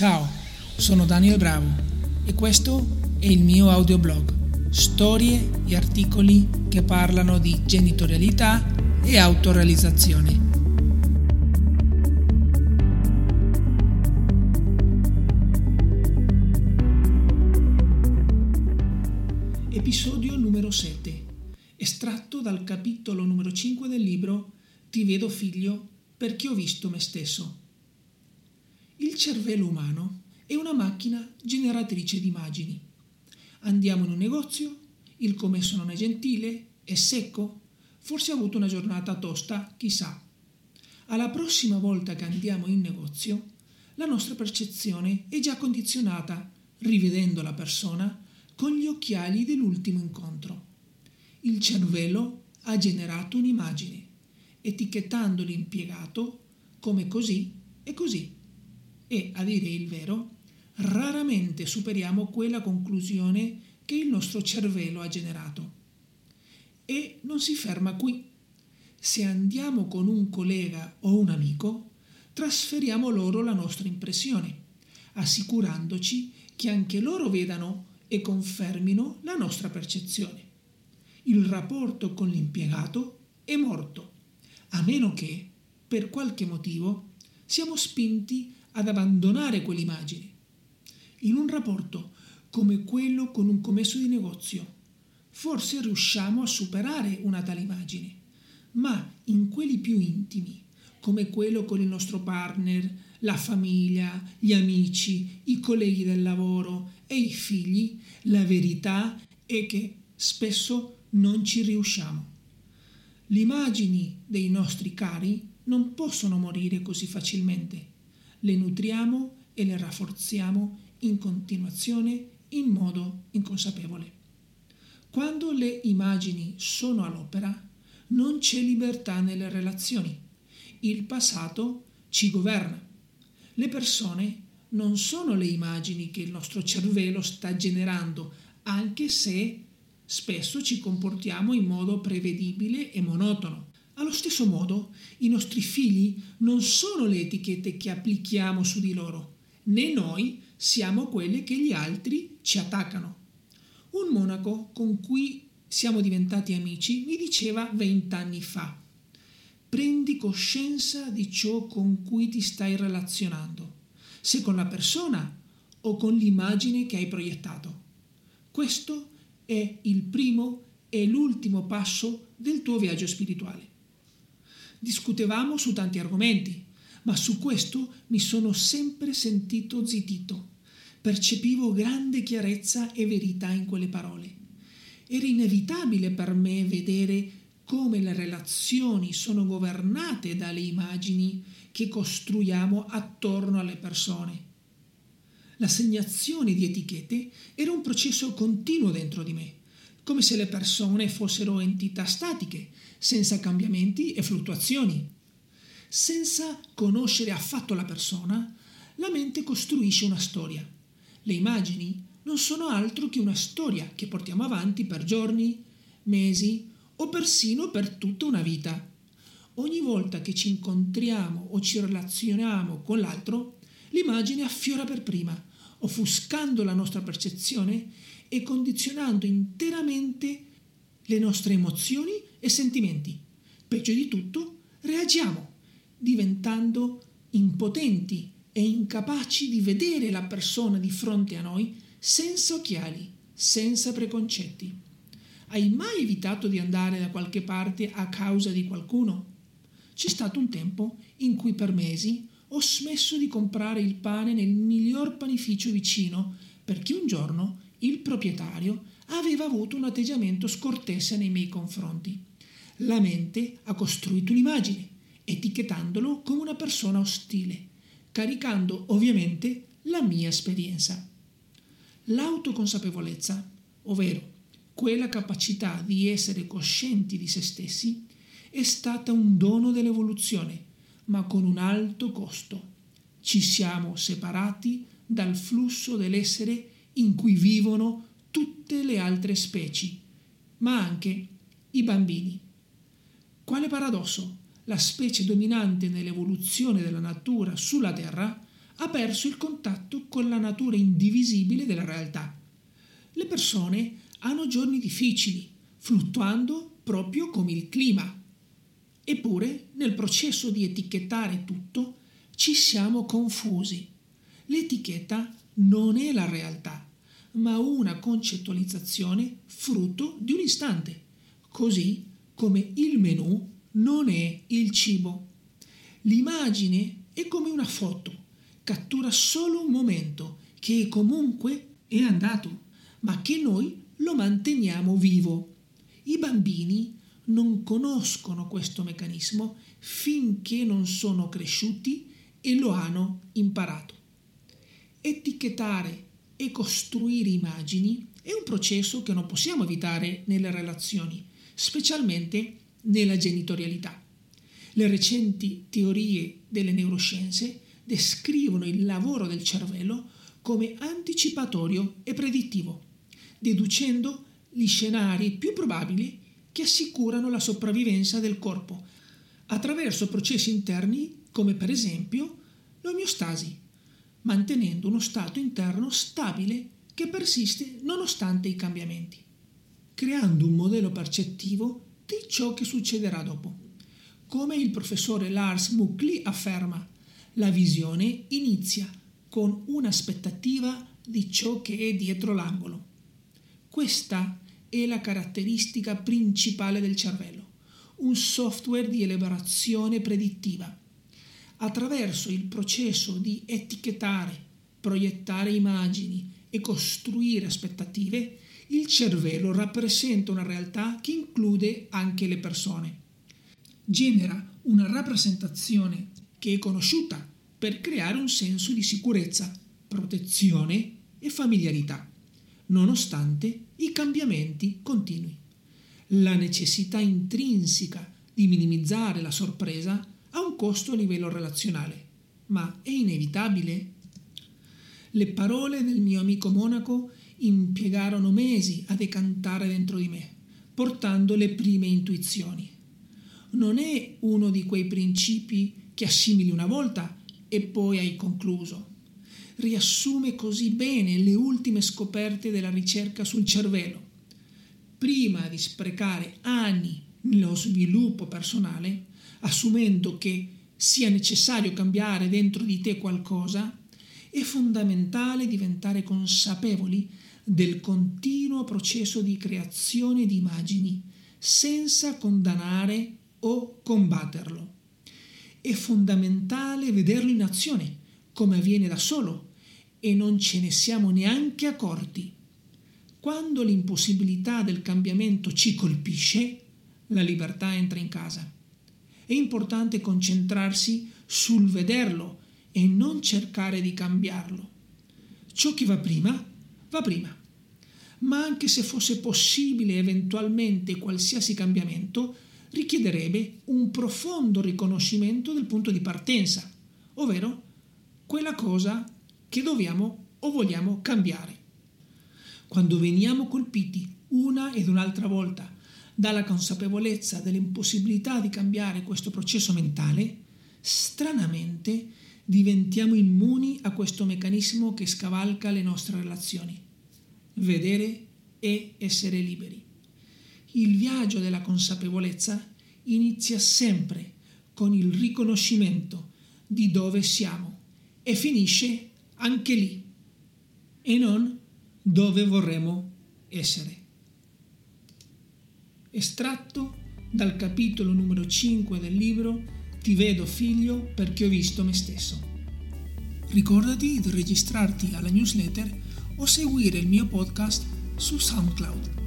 Ciao, sono Daniel Bravo e questo è il mio audioblog. Storie e articoli che parlano di genitorialità e autorealizzazione. Episodio numero 7, estratto dal capitolo numero 5 del libro Ti vedo figlio perché ho visto me stesso. Il cervello umano è una macchina generatrice di immagini. Andiamo in un negozio, il commesso non è gentile, è secco, forse ha avuto una giornata tosta, chissà. Alla prossima volta che andiamo in negozio, la nostra percezione è già condizionata, rivedendo la persona, con gli occhiali dell'ultimo incontro. Il cervello ha generato un'immagine, etichettando l'impiegato come così e così e, a dire il vero, raramente superiamo quella conclusione che il nostro cervello ha generato. E non si ferma qui. Se andiamo con un collega o un amico, trasferiamo loro la nostra impressione, assicurandoci che anche loro vedano e confermino la nostra percezione. Il rapporto con l'impiegato è morto, a meno che, per qualche motivo, siamo spinti ad abbandonare quell'immagine. In un rapporto come quello con un commesso di negozio, forse riusciamo a superare una tale immagine, ma in quelli più intimi, come quello con il nostro partner, la famiglia, gli amici, i colleghi del lavoro e i figli, la verità è che spesso non ci riusciamo. Le immagini dei nostri cari non possono morire così facilmente le nutriamo e le rafforziamo in continuazione in modo inconsapevole. Quando le immagini sono all'opera, non c'è libertà nelle relazioni. Il passato ci governa. Le persone non sono le immagini che il nostro cervello sta generando, anche se spesso ci comportiamo in modo prevedibile e monotono. Allo stesso modo, i nostri figli non sono le etichette che applichiamo su di loro, né noi siamo quelle che gli altri ci attaccano. Un monaco con cui siamo diventati amici mi diceva vent'anni fa, prendi coscienza di ciò con cui ti stai relazionando, se con la persona o con l'immagine che hai proiettato. Questo è il primo e l'ultimo passo del tuo viaggio spirituale. Discutevamo su tanti argomenti, ma su questo mi sono sempre sentito zittito. Percepivo grande chiarezza e verità in quelle parole. Era inevitabile per me vedere come le relazioni sono governate dalle immagini che costruiamo attorno alle persone. L'assegnazione di etichette era un processo continuo dentro di me come se le persone fossero entità statiche, senza cambiamenti e fluttuazioni. Senza conoscere affatto la persona, la mente costruisce una storia. Le immagini non sono altro che una storia che portiamo avanti per giorni, mesi o persino per tutta una vita. Ogni volta che ci incontriamo o ci relazioniamo con l'altro, l'immagine affiora per prima, offuscando la nostra percezione e condizionando interamente le nostre emozioni e sentimenti. Peggio di tutto, reagiamo, diventando impotenti e incapaci di vedere la persona di fronte a noi senza occhiali, senza preconcetti. Hai mai evitato di andare da qualche parte a causa di qualcuno? C'è stato un tempo in cui per mesi ho smesso di comprare il pane nel miglior panificio vicino perché un giorno il proprietario aveva avuto un atteggiamento scortese nei miei confronti. La mente ha costruito un'immagine, etichettandolo come una persona ostile, caricando ovviamente la mia esperienza. L'autoconsapevolezza, ovvero quella capacità di essere coscienti di se stessi, è stata un dono dell'evoluzione, ma con un alto costo. Ci siamo separati dal flusso dell'essere in cui vivono tutte le altre specie, ma anche i bambini. Quale paradosso! La specie dominante nell'evoluzione della natura sulla Terra ha perso il contatto con la natura indivisibile della realtà. Le persone hanno giorni difficili, fluttuando proprio come il clima. Eppure, nel processo di etichettare tutto, ci siamo confusi. L'etichetta non è la realtà, ma una concettualizzazione frutto di un istante, così come il menù non è il cibo. L'immagine è come una foto, cattura solo un momento che comunque è andato, ma che noi lo manteniamo vivo. I bambini non conoscono questo meccanismo finché non sono cresciuti e lo hanno imparato. Etichettare e costruire immagini è un processo che non possiamo evitare nelle relazioni, specialmente nella genitorialità. Le recenti teorie delle neuroscienze descrivono il lavoro del cervello come anticipatorio e predittivo, deducendo gli scenari più probabili che assicurano la sopravvivenza del corpo attraverso processi interni come per esempio l'omeostasi, mantenendo uno stato interno stabile che persiste nonostante i cambiamenti, creando un modello percettivo di ciò che succederà dopo. Come il professore Lars Muckli afferma, la visione inizia con un'aspettativa di ciò che è dietro l'angolo. Questa è la caratteristica principale del cervello, un software di elaborazione predittiva. Attraverso il processo di etichettare, proiettare immagini e costruire aspettative, il cervello rappresenta una realtà che include anche le persone. Genera una rappresentazione che è conosciuta per creare un senso di sicurezza, protezione e familiarità, nonostante i cambiamenti continui. La necessità intrinseca di minimizzare la sorpresa costo a livello relazionale, ma è inevitabile. Le parole del mio amico monaco impiegarono mesi a decantare dentro di me, portando le prime intuizioni. Non è uno di quei principi che assimili una volta e poi hai concluso. Riassume così bene le ultime scoperte della ricerca sul cervello. Prima di sprecare anni nello sviluppo personale, assumendo che sia necessario cambiare dentro di te qualcosa, è fondamentale diventare consapevoli del continuo processo di creazione di immagini, senza condannare o combatterlo. È fondamentale vederlo in azione, come avviene da solo, e non ce ne siamo neanche accorti. Quando l'impossibilità del cambiamento ci colpisce, la libertà entra in casa. È importante concentrarsi sul vederlo e non cercare di cambiarlo. Ciò che va prima, va prima. Ma anche se fosse possibile eventualmente qualsiasi cambiamento, richiederebbe un profondo riconoscimento del punto di partenza, ovvero quella cosa che dobbiamo o vogliamo cambiare. Quando veniamo colpiti una ed un'altra volta dalla consapevolezza dell'impossibilità di cambiare questo processo mentale, stranamente diventiamo immuni a questo meccanismo che scavalca le nostre relazioni. Vedere e essere liberi. Il viaggio della consapevolezza inizia sempre con il riconoscimento di dove siamo e finisce anche lì e non dove vorremmo essere. Estratto dal capitolo numero 5 del libro Ti vedo figlio perché ho visto me stesso. Ricordati di registrarti alla newsletter o seguire il mio podcast su SoundCloud.